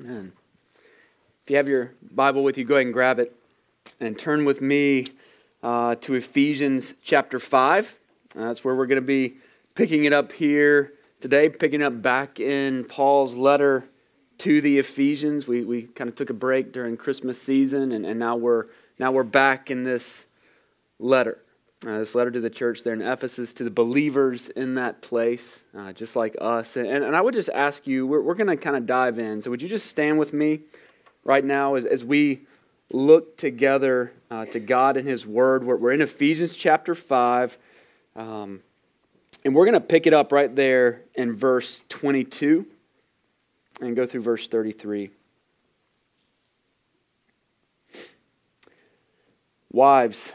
Amen. If you have your Bible with you, go ahead and grab it and turn with me uh, to Ephesians chapter 5. Uh, that's where we're going to be picking it up here today, picking up back in Paul's letter to the Ephesians. We, we kind of took a break during Christmas season, and, and now, we're, now we're back in this letter. Uh, this letter to the church there in Ephesus, to the believers in that place, uh, just like us. And, and I would just ask you, we're, we're going to kind of dive in. So would you just stand with me right now as, as we look together uh, to God and His Word? We're, we're in Ephesians chapter 5, um, and we're going to pick it up right there in verse 22 and go through verse 33. Wives,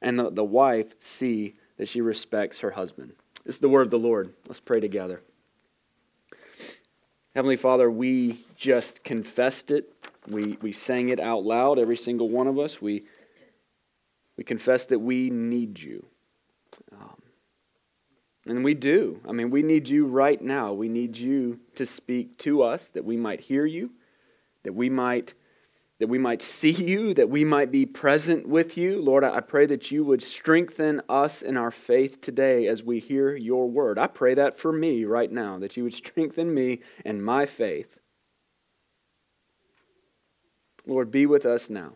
and the, the wife see that she respects her husband. This is the word of the Lord. Let's pray together. Heavenly Father, we just confessed it. We, we sang it out loud, every single one of us. We, we confess that we need you. Um, and we do. I mean, we need you right now. We need you to speak to us that we might hear you, that we might that we might see you, that we might be present with you. Lord, I pray that you would strengthen us in our faith today as we hear your word. I pray that for me right now, that you would strengthen me and my faith. Lord, be with us now.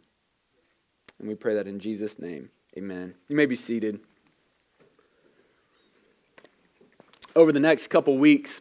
And we pray that in Jesus' name. Amen. You may be seated. Over the next couple weeks,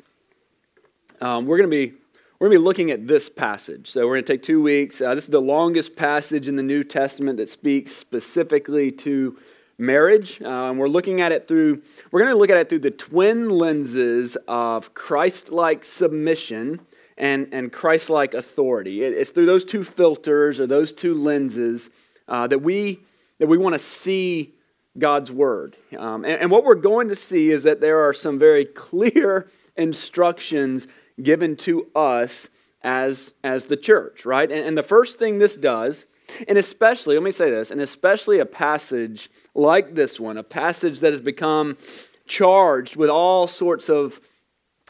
um, we're going to be we're going to be looking at this passage. So we're going to take two weeks. Uh, this is the longest passage in the New Testament that speaks specifically to marriage. Uh, and we're looking at it through, we're going to look at it through the twin lenses of Christ like submission and, and Christ like authority. It, it's through those two filters or those two lenses uh, that we, that we want to see God's word. Um, and, and what we're going to see is that there are some very clear instructions given to us as, as the church, right? And, and the first thing this does, and especially, let me say this, and especially a passage like this one, a passage that has become charged with all sorts of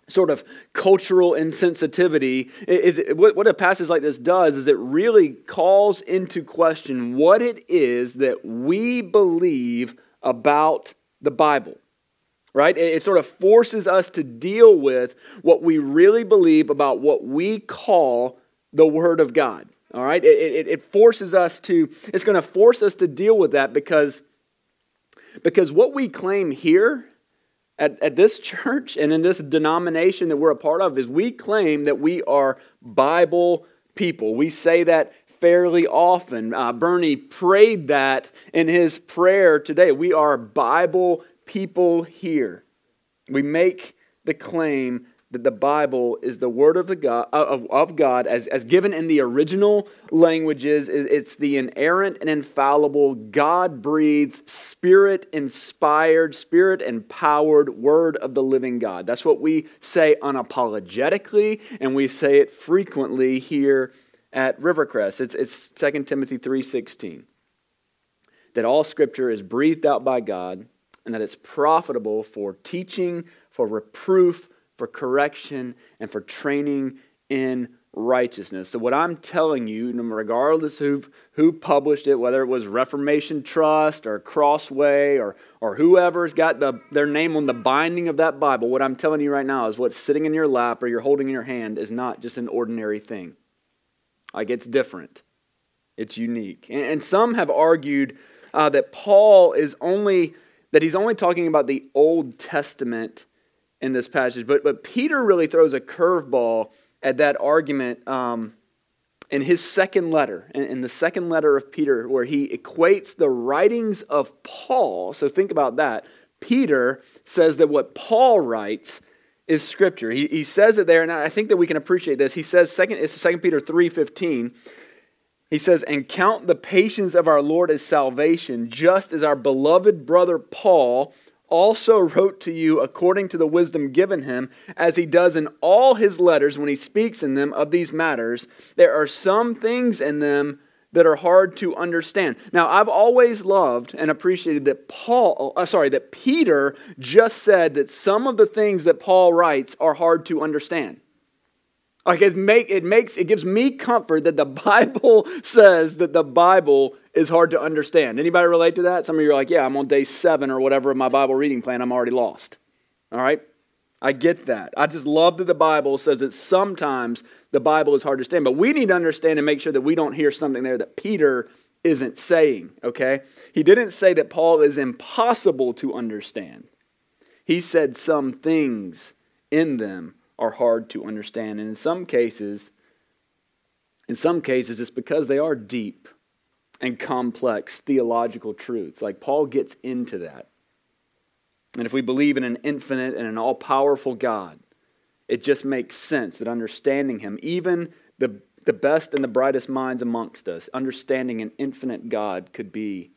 sort of cultural insensitivity is it, what a passage like this does is it really calls into question what it is that we believe about the bible right? It, sort of forces us to deal with what we really believe about what we call the Word of God. All right? It, it, it forces us to, it's going to force us to deal with that because, because what we claim here at, at this church and in this denomination that we're a part of is we claim that we are Bible people. We say that fairly often. Uh, Bernie prayed that in his prayer today. We are Bible people here. We make the claim that the Bible is the Word of, the God, of, of God as, as given in the original languages. It's the inerrant and infallible, God breathed, Spirit inspired, Spirit empowered Word of the living God. That's what we say unapologetically, and we say it frequently here at Rivercrest. It's, it's 2 Timothy 3.16. That all Scripture is breathed out by God and that it's profitable for teaching, for reproof, for correction, and for training in righteousness. So, what I'm telling you, regardless of who published it, whether it was Reformation Trust or Crossway or, or whoever's got the, their name on the binding of that Bible, what I'm telling you right now is what's sitting in your lap or you're holding in your hand is not just an ordinary thing. Like, it's different, it's unique. And, and some have argued uh, that Paul is only, that he's only talking about the Old Testament in this passage, but, but Peter really throws a curveball at that argument um, in his second letter, in, in the second letter of Peter, where he equates the writings of Paul. So think about that. Peter says that what Paul writes is scripture. He, he says it there, and I think that we can appreciate this. He says, second, it's 2 Peter 3.15. He says, and count the patience of our Lord as salvation, just as our beloved brother Paul also wrote to you according to the wisdom given him, as he does in all his letters when he speaks in them of these matters. There are some things in them that are hard to understand. Now, I've always loved and appreciated that Paul, uh, sorry, that Peter just said that some of the things that Paul writes are hard to understand. Like it, make, it makes it gives me comfort that the Bible says that the Bible is hard to understand. Anybody relate to that? Some of you are like, yeah, I'm on day seven or whatever of my Bible reading plan. I'm already lost. All right? I get that. I just love that the Bible says that sometimes the Bible is hard to understand. But we need to understand and make sure that we don't hear something there that Peter isn't saying, okay? He didn't say that Paul is impossible to understand. He said some things in them are hard to understand. And in some cases, in some cases, it's because they are deep and complex theological truths. Like Paul gets into that. And if we believe in an infinite and an all powerful God, it just makes sense that understanding Him, even the, the best and the brightest minds amongst us, understanding an infinite God could be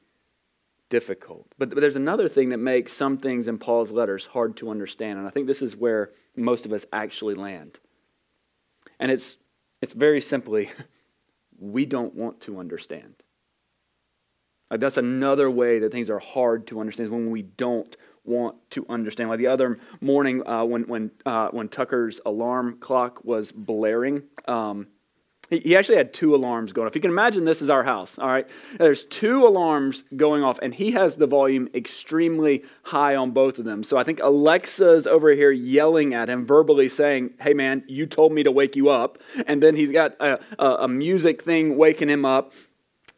difficult. But, but there's another thing that makes some things in Paul's letters hard to understand. And I think this is where most of us actually land. And it's, it's very simply, we don't want to understand. Like that's another way that things are hard to understand is when we don't want to understand. Like the other morning uh, when, when, uh, when Tucker's alarm clock was blaring, um, he actually had two alarms going off. You can imagine this is our house, all right? There's two alarms going off, and he has the volume extremely high on both of them. So I think Alexa's over here yelling at him, verbally saying, Hey man, you told me to wake you up. And then he's got a, a, a music thing waking him up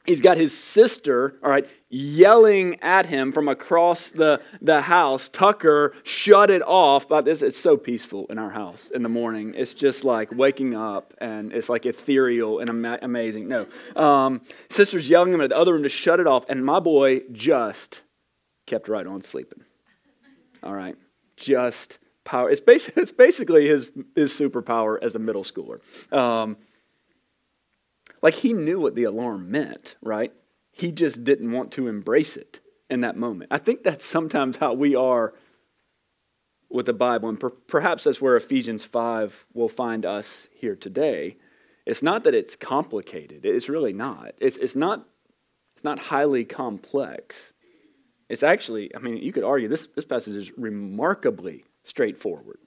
he's got his sister, all right, yelling at him from across the, the house. Tucker, shut it off. But this it's so peaceful in our house in the morning. It's just like waking up and it's like ethereal and ama- amazing. No. Um, sister's yelling him at the other room to shut it off. And my boy just kept right on sleeping. All right. Just power. It's, bas- it's basically his, his superpower as a middle schooler. Um, like he knew what the alarm meant, right? He just didn't want to embrace it in that moment. I think that's sometimes how we are with the Bible, and per- perhaps that's where Ephesians 5 will find us here today. It's not that it's complicated, it's really not. It's, it's, not, it's not highly complex. It's actually, I mean, you could argue this, this passage is remarkably straightforward.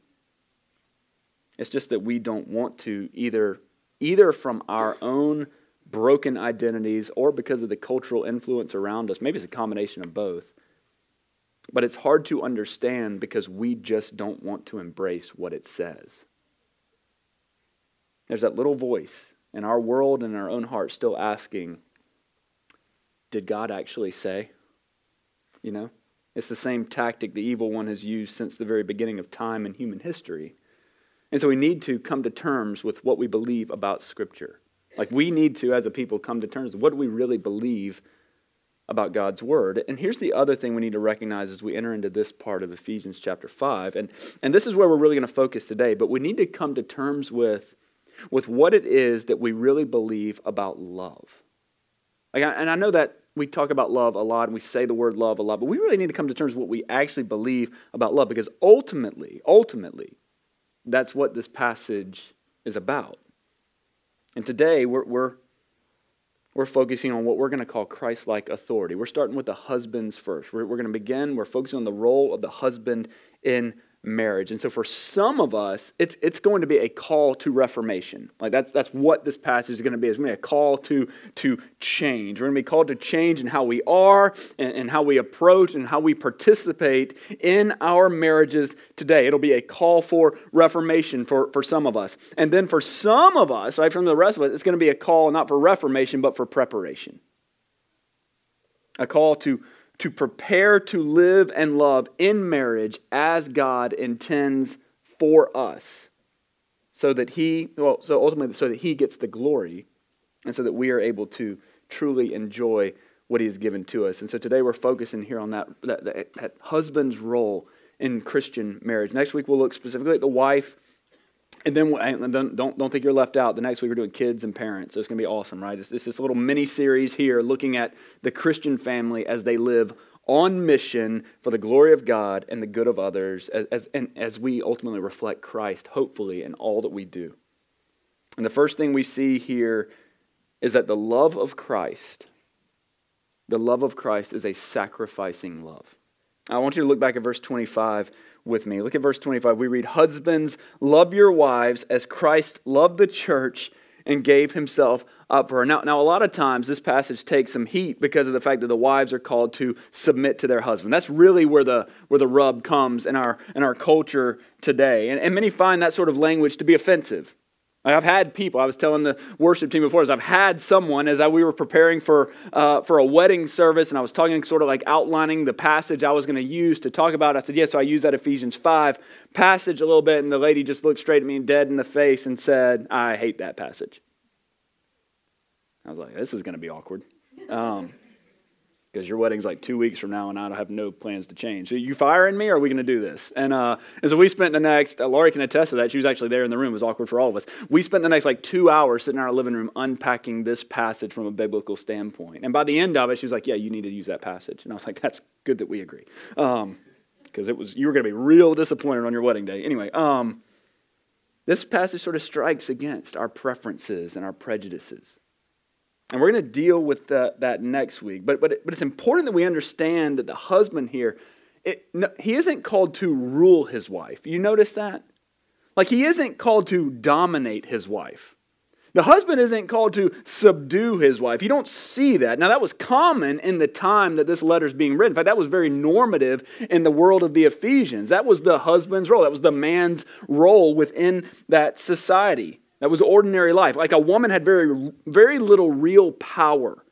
It's just that we don't want to either either from our own broken identities or because of the cultural influence around us. Maybe it's a combination of both. But it's hard to understand because we just don't want to embrace what it says. There's that little voice in our world and in our own heart still asking, Did God actually say? You know? It's the same tactic the evil one has used since the very beginning of time in human history. And so we need to come to terms with what we believe about Scripture. Like we need to, as a people, come to terms with what do we really believe about God's Word. And here's the other thing we need to recognize as we enter into this part of Ephesians chapter 5. And, and this is where we're really going to focus today. But we need to come to terms with, with what it is that we really believe about love. Like, and I know that we talk about love a lot and we say the word love a lot, but we really need to come to terms with what we actually believe about love because ultimately, ultimately, that's what this passage is about. And today we're, we're, we're focusing on what we're going to call Christ like authority. We're starting with the husbands first. We're, we're going to begin, we're focusing on the role of the husband in marriage. And so for some of us, it's, it's going to be a call to reformation. Like that's, that's what this passage is going to be. It's going to be a call to, to change. We're going to be called to change in how we are and, and how we approach and how we participate in our marriages today. It'll be a call for reformation for, for some of us. And then for some of us, right, from the rest of us, it's going to be a call not for reformation, but for preparation. A call to to prepare to live and love in marriage as God intends for us. So that he, well, so ultimately, so that he gets the glory and so that we are able to truly enjoy what he has given to us. And so today we're focusing here on that, that, that, that husband's role in Christian marriage. Next week we'll look specifically at the wife and then don't, don't, don't think you're left out. The next week we're doing kids and parents. So it's going to be awesome, right? It's, it's this little mini series here looking at the Christian family as they live on mission for the glory of God and the good of others, as, as, and as we ultimately reflect Christ, hopefully, in all that we do. And the first thing we see here is that the love of Christ, the love of Christ is a sacrificing love. I want you to look back at verse 25 with me. Look at verse 25. We read, Husbands, love your wives as Christ loved the church and gave himself up for her. Now, now, a lot of times this passage takes some heat because of the fact that the wives are called to submit to their husband. That's really where the, where the rub comes in our, in our culture today. And, and many find that sort of language to be offensive. I've had people, I was telling the worship team before, I've had someone as I, we were preparing for, uh, for a wedding service, and I was talking, sort of like outlining the passage I was going to use to talk about. I said, Yes, yeah, so I use that Ephesians 5 passage a little bit, and the lady just looked straight at me dead in the face and said, I hate that passage. I was like, This is going to be awkward. Um, because your wedding's like two weeks from now and I don't have no plans to change. So you firing me or are we going to do this? And, uh, and so we spent the next, uh, Laurie can attest to that. She was actually there in the room. It was awkward for all of us. We spent the next like two hours sitting in our living room unpacking this passage from a biblical standpoint. And by the end of it, she was like, yeah, you need to use that passage. And I was like, that's good that we agree. Because um, it was, you were going to be real disappointed on your wedding day. Anyway, um, this passage sort of strikes against our preferences and our prejudices. And we're going to deal with the, that next week. But, but, it, but it's important that we understand that the husband here, it, no, he isn't called to rule his wife. You notice that? Like, he isn't called to dominate his wife. The husband isn't called to subdue his wife. You don't see that. Now, that was common in the time that this letter is being written. In fact, that was very normative in the world of the Ephesians. That was the husband's role, that was the man's role within that society. That was ordinary life. Like a woman had very, very little real power.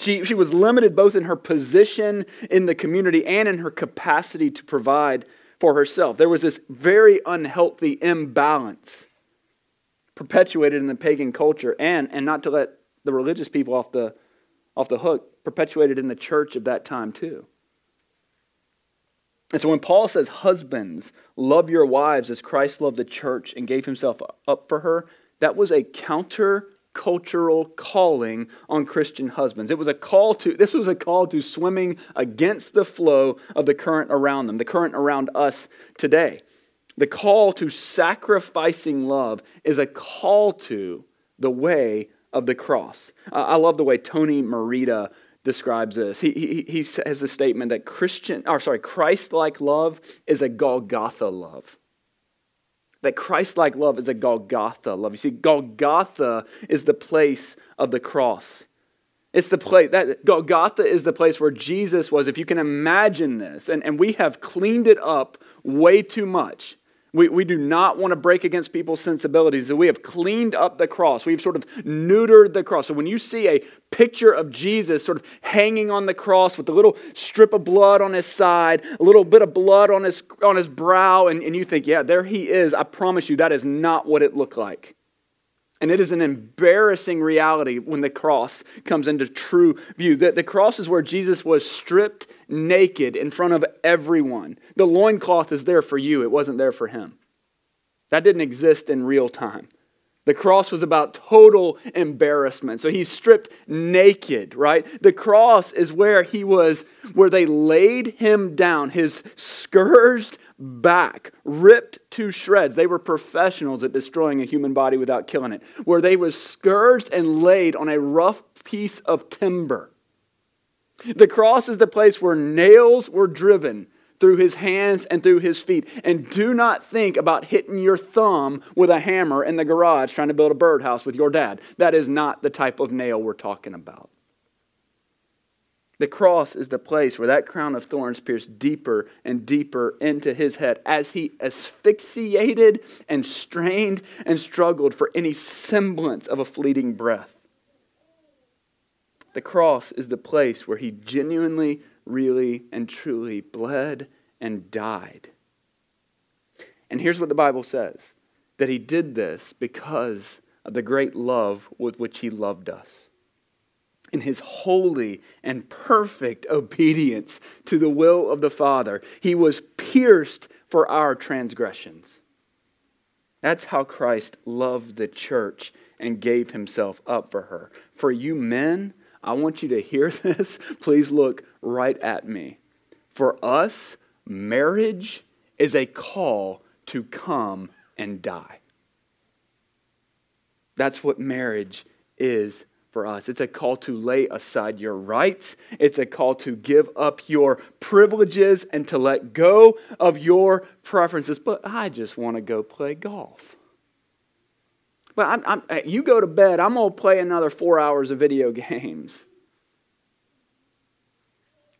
She, she was limited both in her position in the community and in her capacity to provide for herself. There was this very unhealthy imbalance perpetuated in the pagan culture and, and not to let the religious people off the, off the hook, perpetuated in the church of that time too. And so when Paul says, Husbands, love your wives as Christ loved the church and gave himself up for her, that was a counter cultural calling on Christian husbands. It was a call to this was a call to swimming against the flow of the current around them, the current around us today. The call to sacrificing love is a call to the way of the cross. I love the way Tony Merida describes this. He, he, he has the statement that Christian, or sorry, Christ-like love is a Golgotha love. That Christ-like love is a Golgotha love. You see, Golgotha is the place of the cross. It's the place that Golgotha is the place where Jesus was. If you can imagine this, and, and we have cleaned it up way too much. We, we do not want to break against people's sensibilities. So we have cleaned up the cross. We've sort of neutered the cross. So when you see a picture of Jesus sort of hanging on the cross with a little strip of blood on his side, a little bit of blood on his, on his brow, and, and you think, yeah, there he is, I promise you that is not what it looked like. And it is an embarrassing reality when the cross comes into true view. The, the cross is where Jesus was stripped naked in front of everyone. The loincloth is there for you, it wasn't there for him. That didn't exist in real time. The cross was about total embarrassment. So he's stripped naked, right? The cross is where he was, where they laid him down, his scourged back, ripped to shreds. They were professionals at destroying a human body without killing it, where they was scourged and laid on a rough piece of timber. The cross is the place where nails were driven through his hands and through his feet. And do not think about hitting your thumb with a hammer in the garage trying to build a birdhouse with your dad. That is not the type of nail we're talking about. The cross is the place where that crown of thorns pierced deeper and deeper into his head as he asphyxiated and strained and struggled for any semblance of a fleeting breath. The cross is the place where he genuinely, really, and truly bled and died. And here's what the Bible says that he did this because of the great love with which he loved us in his holy and perfect obedience to the will of the Father. He was pierced for our transgressions. That's how Christ loved the church and gave himself up for her. For you men, I want you to hear this. Please look right at me. For us, marriage is a call to come and die. That's what marriage is for us. It's a call to lay aside your rights. It's a call to give up your privileges and to let go of your preferences. But I just want to go play golf. But I'm, I'm, you go to bed, I'm going to play another four hours of video games.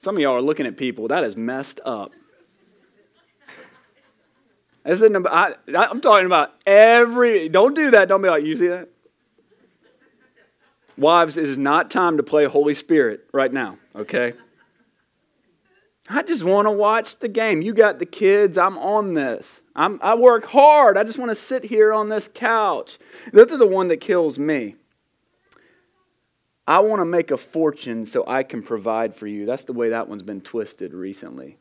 Some of y'all are looking at people, that is messed up. Isn't, I, I'm talking about every, don't do that. Don't be like, you see that? Wives, it is not time to play Holy Spirit right now, okay? I just want to watch the game. You got the kids. I'm on this. I'm, I work hard. I just want to sit here on this couch. This is the one that kills me. I want to make a fortune so I can provide for you. That's the way that one's been twisted recently.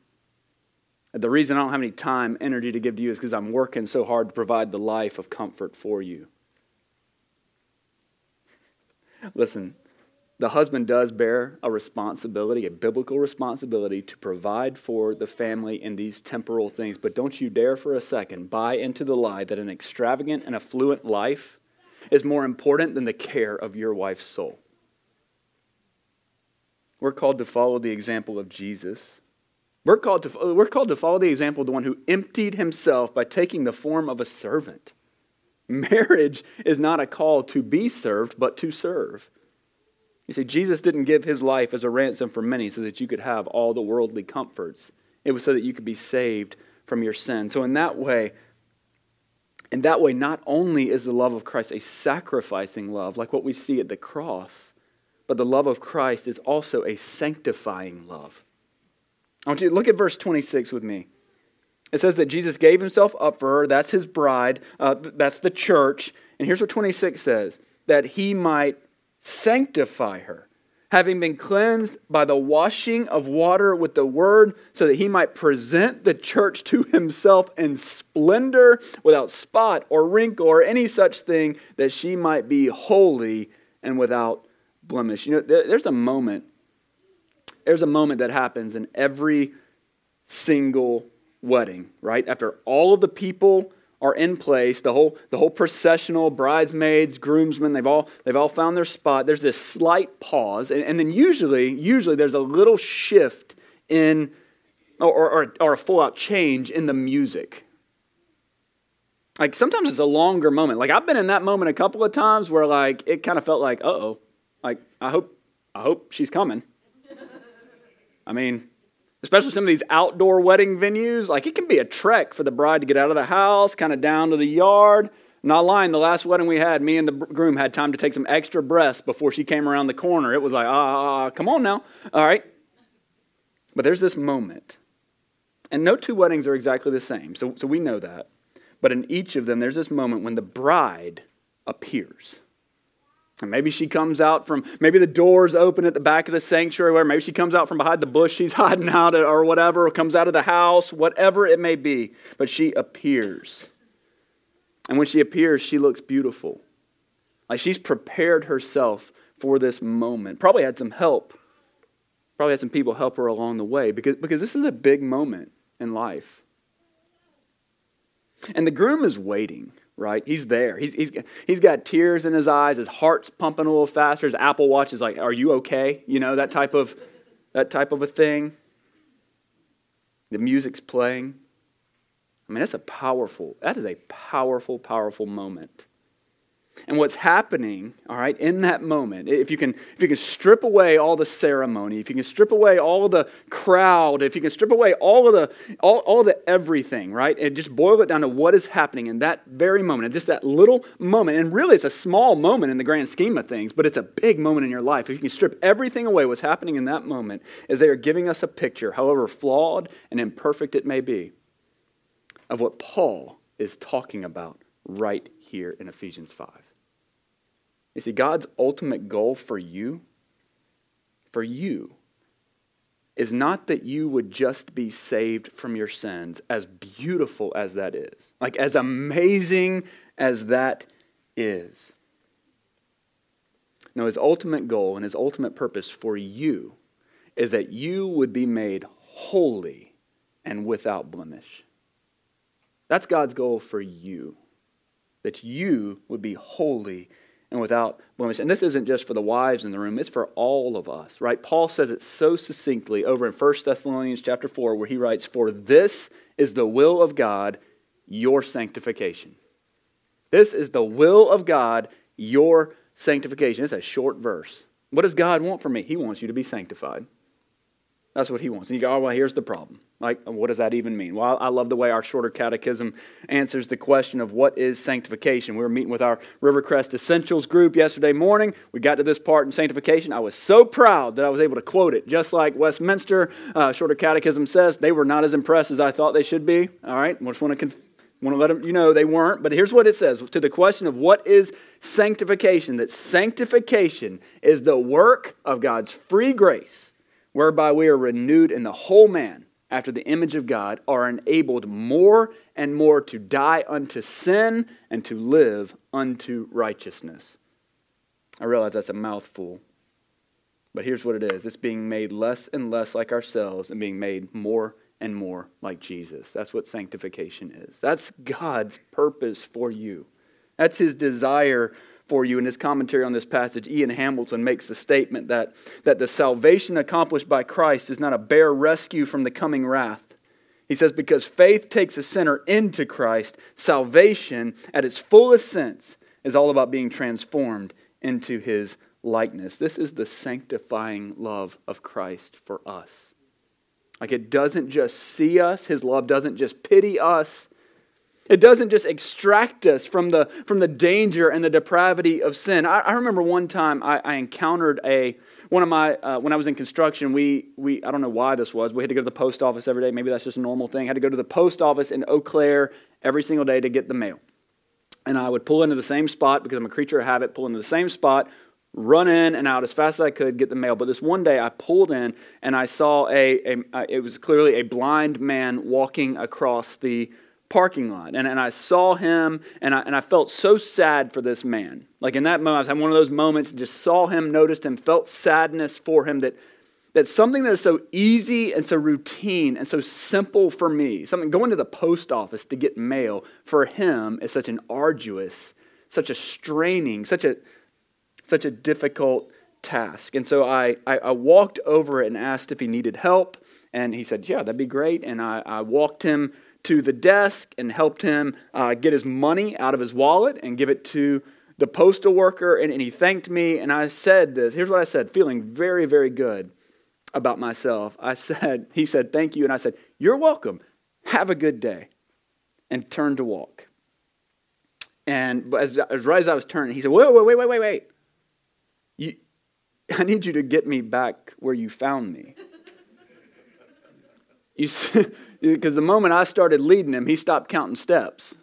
The reason I don't have any time, energy to give to you is because I'm working so hard to provide the life of comfort for you. Listen, the husband does bear a responsibility, a biblical responsibility, to provide for the family in these temporal things. But don't you dare for a second buy into the lie that an extravagant and affluent life is more important than the care of your wife's soul. We're called to follow the example of Jesus. We're called, to, we're called to follow the example of the one who emptied himself by taking the form of a servant. Marriage is not a call to be served, but to serve. You see, Jesus didn't give his life as a ransom for many so that you could have all the worldly comforts. It was so that you could be saved from your sin. So, in that way, in that way, not only is the love of Christ a sacrificing love, like what we see at the cross, but the love of Christ is also a sanctifying love. I want you to look at verse 26 with me. It says that Jesus gave himself up for her. That's his bride. Uh, that's the church. And here's what 26 says that he might sanctify her, having been cleansed by the washing of water with the word, so that he might present the church to himself in splendor, without spot or wrinkle or any such thing, that she might be holy and without blemish. You know, there's a moment. There's a moment that happens in every single wedding, right? After all of the people are in place, the whole, the whole processional, bridesmaids, groomsmen, they've all, they've all found their spot. There's this slight pause, and, and then usually, usually there's a little shift in, or, or, or a full out change in the music. Like sometimes it's a longer moment. Like I've been in that moment a couple of times where like it kind of felt like, uh oh, like I hope, I hope she's coming. I mean, especially some of these outdoor wedding venues, like it can be a trek for the bride to get out of the house, kind of down to the yard. not lying, the last wedding we had, me and the groom had time to take some extra breaths before she came around the corner. It was like, ah, come on now. All right. But there's this moment. And no two weddings are exactly the same, so, so we know that. But in each of them, there's this moment when the bride appears. And maybe she comes out from, maybe the door's open at the back of the sanctuary, where maybe she comes out from behind the bush she's hiding out at, or whatever, or comes out of the house, whatever it may be. But she appears. And when she appears, she looks beautiful. Like she's prepared herself for this moment. Probably had some help. Probably had some people help her along the way because, because this is a big moment in life. And the groom is waiting right? He's there. He's, he's, he's got tears in his eyes. His heart's pumping a little faster. His Apple Watch is like, are you okay? You know, that type of, that type of a thing. the music's playing. I mean, that's a powerful, that is a powerful, powerful moment. And what's happening, all right, in that moment, if you can, if you can strip away all the ceremony, if you can strip away all the crowd, if you can strip away all of the, all, all the everything, right, and just boil it down to what is happening in that very moment, and just that little moment, and really it's a small moment in the grand scheme of things, but it's a big moment in your life. If you can strip everything away, what's happening in that moment is they are giving us a picture, however flawed and imperfect it may be, of what Paul is talking about right here in Ephesians 5. You see, God's ultimate goal for you, for you, is not that you would just be saved from your sins, as beautiful as that is, like as amazing as that is. No, his ultimate goal and his ultimate purpose for you is that you would be made holy and without blemish. That's God's goal for you that you would be holy and without blemish. And this isn't just for the wives in the room, it's for all of us, right? Paul says it so succinctly over in 1 Thessalonians chapter 4 where he writes, "For this is the will of God, your sanctification." This is the will of God, your sanctification. It's a short verse. What does God want from me? He wants you to be sanctified. That's what he wants. And you go, oh, well, here's the problem. Like, what does that even mean? Well, I love the way our shorter catechism answers the question of what is sanctification. We were meeting with our Rivercrest Essentials group yesterday morning. We got to this part in sanctification. I was so proud that I was able to quote it, just like Westminster uh, Shorter Catechism says. They were not as impressed as I thought they should be. All right, I just want to, conf- want to let them, you know they weren't. But here's what it says to the question of what is sanctification that sanctification is the work of God's free grace whereby we are renewed in the whole man after the image of God, are enabled more and more to die unto sin and to live unto righteousness. I realize that's a mouthful, but here's what it is it's being made less and less like ourselves and being made more and more like Jesus. That's what sanctification is. That's God's purpose for you, that's His desire for you. In his commentary on this passage, Ian Hamilton makes the statement that, that the salvation accomplished by Christ is not a bare rescue from the coming wrath. He says, because faith takes a sinner into Christ, salvation, at its fullest sense, is all about being transformed into his likeness. This is the sanctifying love of Christ for us. Like it doesn't just see us, his love doesn't just pity us, it doesn't just extract us from the, from the danger and the depravity of sin. I, I remember one time I, I, encountered a, one of my, uh, when I was in construction, we, we, I don't know why this was, we had to go to the post office every day. Maybe that's just a normal thing. I had to go to the post office in Eau Claire every single day to get the mail. And I would pull into the same spot because I'm a creature of habit, pull into the same spot, run in and out as fast as I could, get the mail. But this one day I pulled in and I saw a, a it was clearly a blind man walking across the parking lot. And, and I saw him, and I, and I felt so sad for this man. Like in that moment, I was having one of those moments, just saw him, noticed him, felt sadness for him that, that something that is so easy and so routine and so simple for me, something going to the post office to get mail, for him is such an arduous, such a straining, such a, such a difficult task. And so I, I, I walked over and asked if he needed help. And he said, Yeah, that'd be great. And I, I walked him to the desk and helped him uh, get his money out of his wallet and give it to the postal worker. And, and he thanked me. And I said this here's what I said, feeling very, very good about myself. I said, He said, Thank you. And I said, You're welcome. Have a good day. And turned to walk. And as, as right as I was turning, he said, Wait, wait, wait, wait, wait, wait. You, I need you to get me back where you found me. Because the moment I started leading him, he stopped counting steps.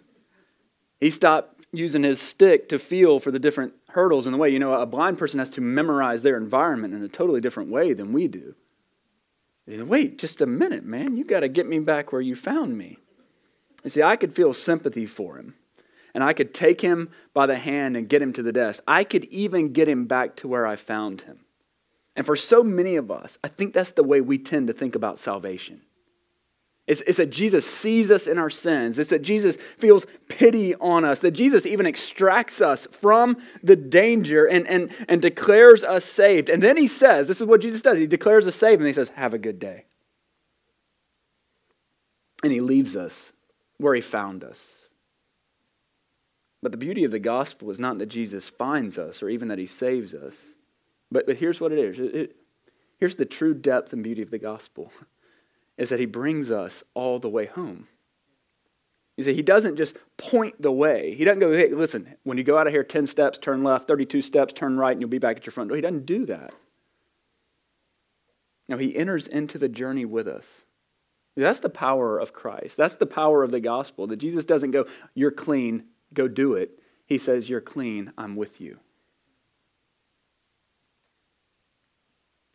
He stopped using his stick to feel for the different hurdles in the way. You know, a blind person has to memorize their environment in a totally different way than we do. Wait just a minute, man. You got to get me back where you found me. You see, I could feel sympathy for him. And I could take him by the hand and get him to the desk. I could even get him back to where I found him. And for so many of us, I think that's the way we tend to think about salvation. It's, it's, that Jesus sees us in our sins. It's that Jesus feels pity on us, that Jesus even extracts us from the danger and, and, and declares us saved. And then he says, This is what Jesus does. He declares us saved and he says, Have a good day. and he leaves us where he found us. But the beauty of the gospel is not that Jesus finds us or even that he saves us. But, but here's what it is. It, it, here's the true depth and beauty of the gospel is that he brings us all the way home. You see, he doesn't just point the way. He doesn't go, hey, listen, when you go out of here 10 steps, turn left, 32 steps, turn right, and you'll be back at your front door. He doesn't do that. No, he enters into the journey with us. That's the power of Christ. That's the power of the gospel. That Jesus doesn't go, You're clean, go do it. He says, You're clean, I'm with you.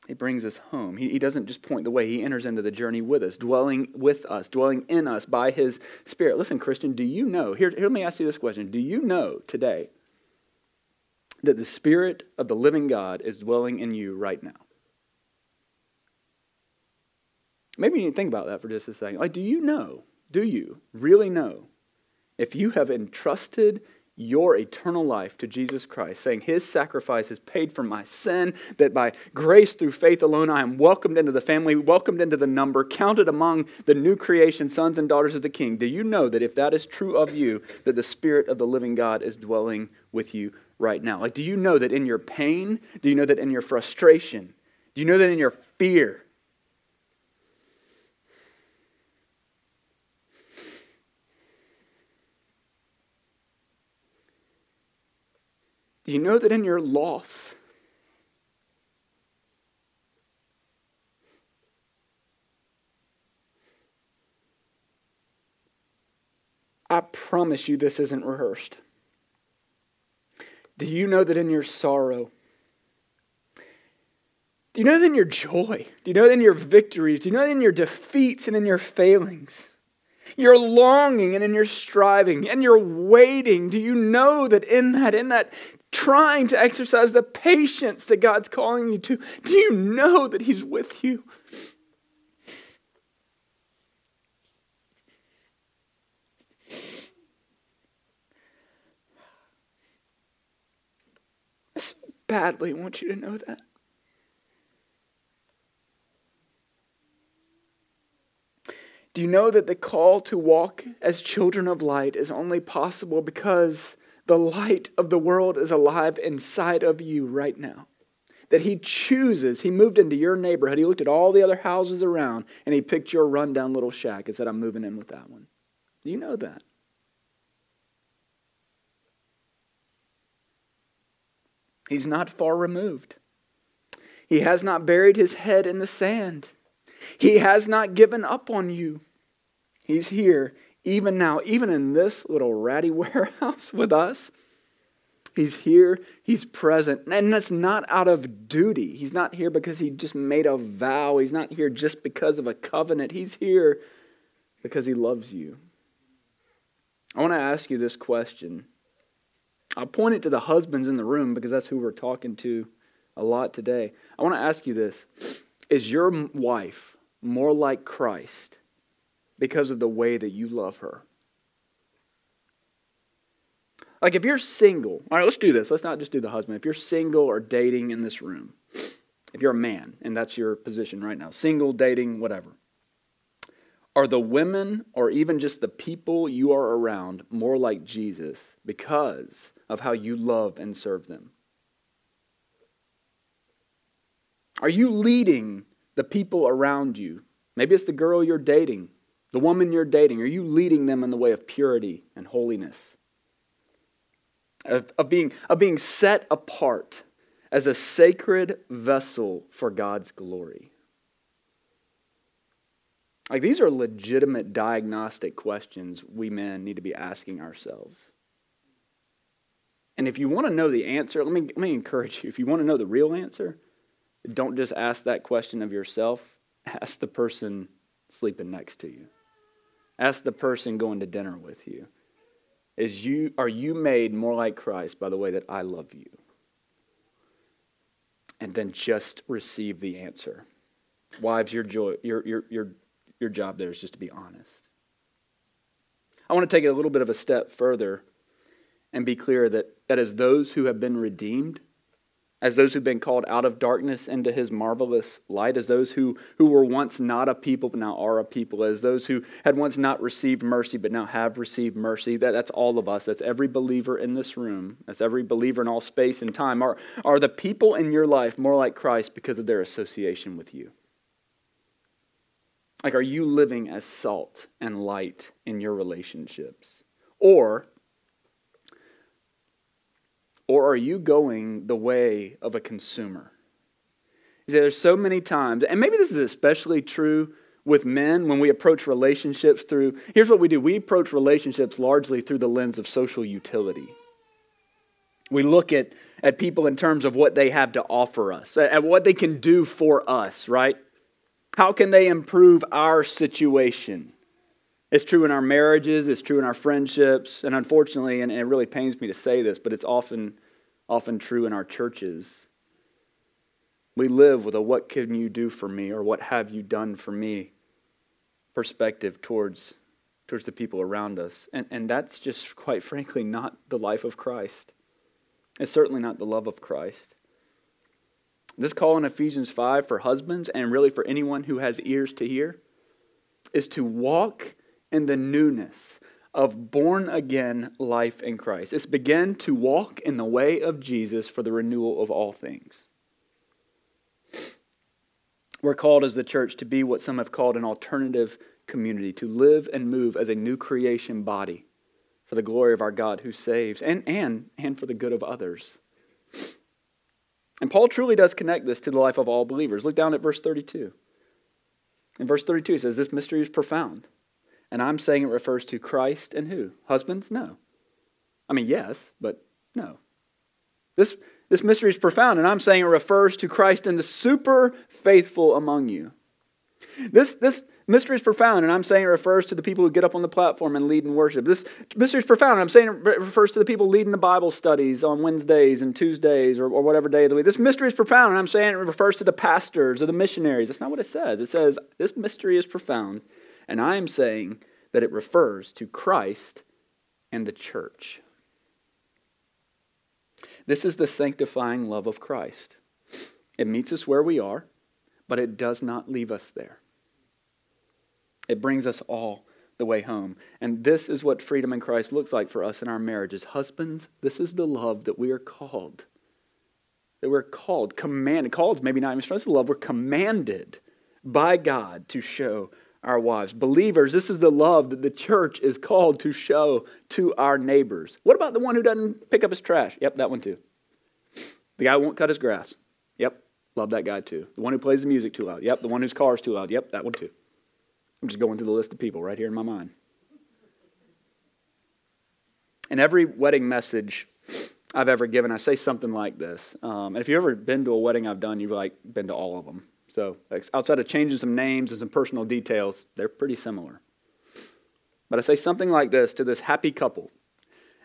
He brings us home. He, he doesn't just point the way, he enters into the journey with us, dwelling with us, dwelling in us by his Spirit. Listen, Christian, do you know? Here, here let me ask you this question Do you know today that the Spirit of the living God is dwelling in you right now? Maybe you need to think about that for just a second. Like, do you know? Do you really know if you have entrusted your eternal life to Jesus Christ, saying, His sacrifice has paid for my sin, that by grace through faith alone I am welcomed into the family, welcomed into the number, counted among the new creation, sons and daughters of the King. Do you know that if that is true of you, that the Spirit of the living God is dwelling with you right now? Like, do you know that in your pain? Do you know that in your frustration? Do you know that in your fear? Do you know that in your loss, I promise you this isn't rehearsed. Do you know that in your sorrow, do you know that in your joy, do you know that in your victories, do you know that in your defeats and in your failings, your longing and in your striving and your waiting, do you know that in that, in that trying to exercise the patience that God's calling you to, do you know that He's with you? I so badly want you to know that. Do you know that the call to walk as children of light is only possible because the light of the world is alive inside of you right now. That he chooses, he moved into your neighborhood, he looked at all the other houses around, and he picked your rundown little shack and said, I'm moving in with that one. Do you know that? He's not far removed. He has not buried his head in the sand. He has not given up on you. He's here even now, even in this little ratty warehouse with us, He's here, He's present. And that's not out of duty. He's not here because He just made a vow. He's not here just because of a covenant. He's here because He loves you. I want to ask you this question. I'll point it to the husbands in the room because that's who we're talking to a lot today. I want to ask you this Is your wife more like Christ because of the way that you love her. Like if you're single, all right, let's do this. Let's not just do the husband. If you're single or dating in this room, if you're a man and that's your position right now, single, dating, whatever, are the women or even just the people you are around more like Jesus because of how you love and serve them? Are you leading the people around you? Maybe it's the girl you're dating the woman you're dating, are you leading them in the way of purity and holiness? Of, of, being, of being set apart as a sacred vessel for God's glory? Like, these are legitimate diagnostic questions we men need to be asking ourselves. And if you want to know the answer, let me, let me encourage you. If you want to know the real answer, don't just ask that question of yourself, ask the person sleeping next to you. Ask the person going to dinner with you. Is you are you made more like Christ by the way that I love you? And then just receive the answer. Wives, your joy, your your your your job there is just to be honest. I want to take it a little bit of a step further and be clear that, that as those who have been redeemed, as those who've been called out of darkness into his marvelous light, as those who, who were once not a people but now are a people, as those who had once not received mercy but now have received mercy. That, that's all of us. That's every believer in this room. That's every believer in all space and time. Are, are the people in your life more like Christ because of their association with you? Like, are you living as salt and light in your relationships? Or or are you going the way of a consumer? You see, there's so many times, and maybe this is especially true with men when we approach relationships through, here's what we do we approach relationships largely through the lens of social utility. We look at, at people in terms of what they have to offer us, at what they can do for us, right? How can they improve our situation? It's true in our marriages, it's true in our friendships, and unfortunately, and it really pains me to say this, but it's often, often true in our churches. We live with a what can you do for me or what have you done for me perspective towards, towards the people around us. And, and that's just, quite frankly, not the life of Christ. It's certainly not the love of Christ. This call in Ephesians 5 for husbands and really for anyone who has ears to hear is to walk in the newness of born again life in Christ. It's begin to walk in the way of Jesus for the renewal of all things. We're called as the church to be what some have called an alternative community, to live and move as a new creation body for the glory of our God who saves and, and, and for the good of others. And Paul truly does connect this to the life of all believers. Look down at verse 32. In verse 32, he says, This mystery is profound. And I'm saying it refers to Christ and who? Husbands? No. I mean, yes, but no. This, this mystery is profound, and I'm saying it refers to Christ and the super faithful among you. This, this mystery is profound, and I'm saying it refers to the people who get up on the platform and lead in worship. This mystery is profound, and I'm saying it refers to the people leading the Bible studies on Wednesdays and Tuesdays or, or whatever day of the week. This mystery is profound, and I'm saying it refers to the pastors or the missionaries. That's not what it says. It says, This mystery is profound, and I am saying that it refers to Christ and the church. This is the sanctifying love of Christ. It meets us where we are, but it does not leave us there. It brings us all the way home. And this is what freedom in Christ looks like for us in our marriages. Husbands, this is the love that we are called. That we're called, commanded. Called maybe not even to love, we're commanded by God to show our wives. Believers, this is the love that the church is called to show to our neighbors. What about the one who doesn't pick up his trash? Yep, that one too. The guy who won't cut his grass. Yep, love that guy too. The one who plays the music too loud. Yep, the one whose car is too loud. Yep, that one too. I'm just going through the list of people right here in my mind. In every wedding message I've ever given, I say something like this. Um, and if you've ever been to a wedding I've done, you've like been to all of them. So, outside of changing some names and some personal details, they're pretty similar. But I say something like this to this happy couple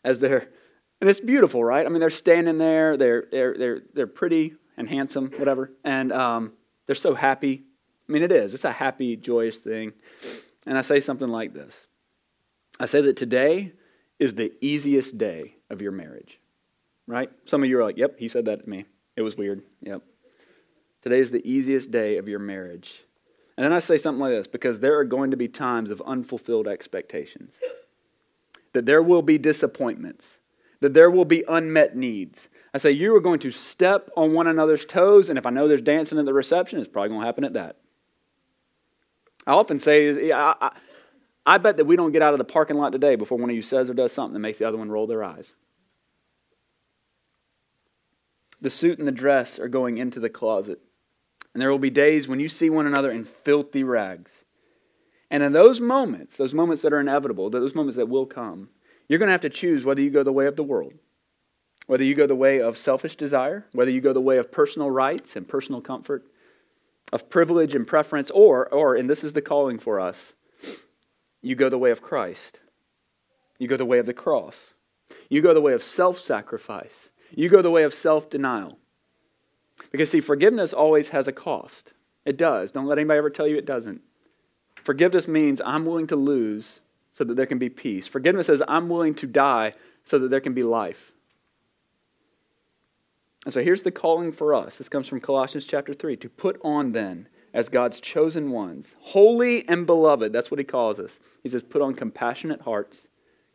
as they're, and it's beautiful, right? I mean, they're standing there, they're, they're, they're, they're pretty and handsome, whatever, and um, they're so happy. I mean, it is. It's a happy, joyous thing. And I say something like this I say that today is the easiest day of your marriage, right? Some of you are like, yep, he said that to me. It was weird. Yep. Today is the easiest day of your marriage. And then I say something like this because there are going to be times of unfulfilled expectations, that there will be disappointments, that there will be unmet needs. I say you are going to step on one another's toes, and if I know there's dancing at the reception, it's probably going to happen at that. I often say, I, I, I bet that we don't get out of the parking lot today before one of you says or does something that makes the other one roll their eyes. The suit and the dress are going into the closet. And there will be days when you see one another in filthy rags. And in those moments, those moments that are inevitable, those moments that will come, you're going to have to choose whether you go the way of the world, whether you go the way of selfish desire, whether you go the way of personal rights and personal comfort, of privilege and preference, or, or, and this is the calling for us, you go the way of Christ. You go the way of the cross. You go the way of self sacrifice. You go the way of self denial. Because, see, forgiveness always has a cost. It does. Don't let anybody ever tell you it doesn't. Forgiveness means I'm willing to lose so that there can be peace. Forgiveness says I'm willing to die so that there can be life. And so here's the calling for us. This comes from Colossians chapter 3 to put on then as God's chosen ones, holy and beloved. That's what he calls us. He says, put on compassionate hearts,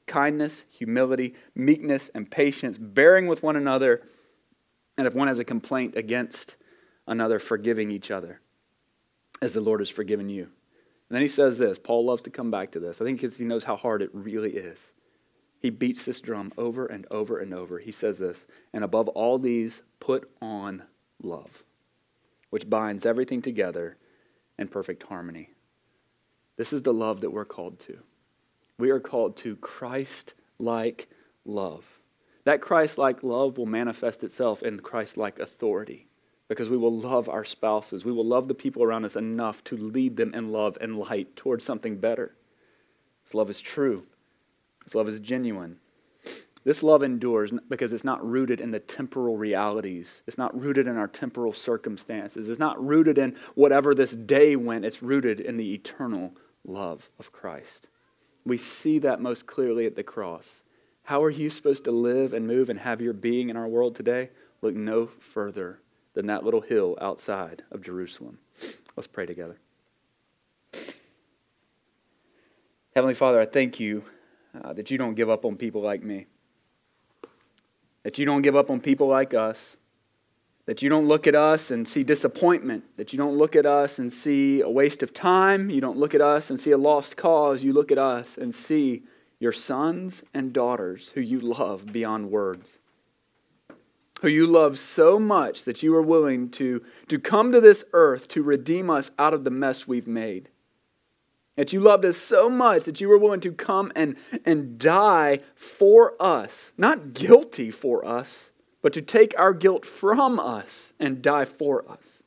kindness, humility, meekness, and patience, bearing with one another, and if one has a complaint against another, forgiving each other, as the Lord has forgiven you. And then he says this Paul loves to come back to this. I think because he knows how hard it really is. He beats this drum over and over and over. He says this, and above all these, put on love, which binds everything together in perfect harmony. This is the love that we're called to. We are called to Christ like love. That Christ like love will manifest itself in Christ like authority because we will love our spouses. We will love the people around us enough to lead them in love and light towards something better. This love is true. This love is genuine. This love endures because it's not rooted in the temporal realities. It's not rooted in our temporal circumstances. It's not rooted in whatever this day went. It's rooted in the eternal love of Christ. We see that most clearly at the cross. How are you supposed to live and move and have your being in our world today? Look no further than that little hill outside of Jerusalem. Let's pray together. Heavenly Father, I thank you uh, that you don't give up on people like me, that you don't give up on people like us, that you don't look at us and see disappointment, that you don't look at us and see a waste of time, you don't look at us and see a lost cause, you look at us and see your sons and daughters who you love beyond words. Who you love so much that you are willing to, to come to this earth to redeem us out of the mess we've made. That you loved us so much that you were willing to come and, and die for us. Not guilty for us, but to take our guilt from us and die for us.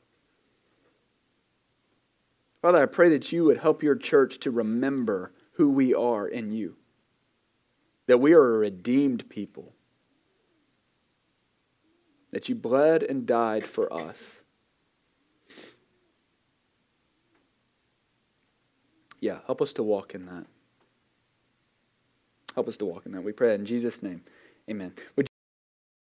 Father, I pray that you would help your church to remember who we are in you. That we are a redeemed people. That you bled and died for us yeah, help us to walk in that. Help us to walk in that. We pray in Jesus' name. Amen. Would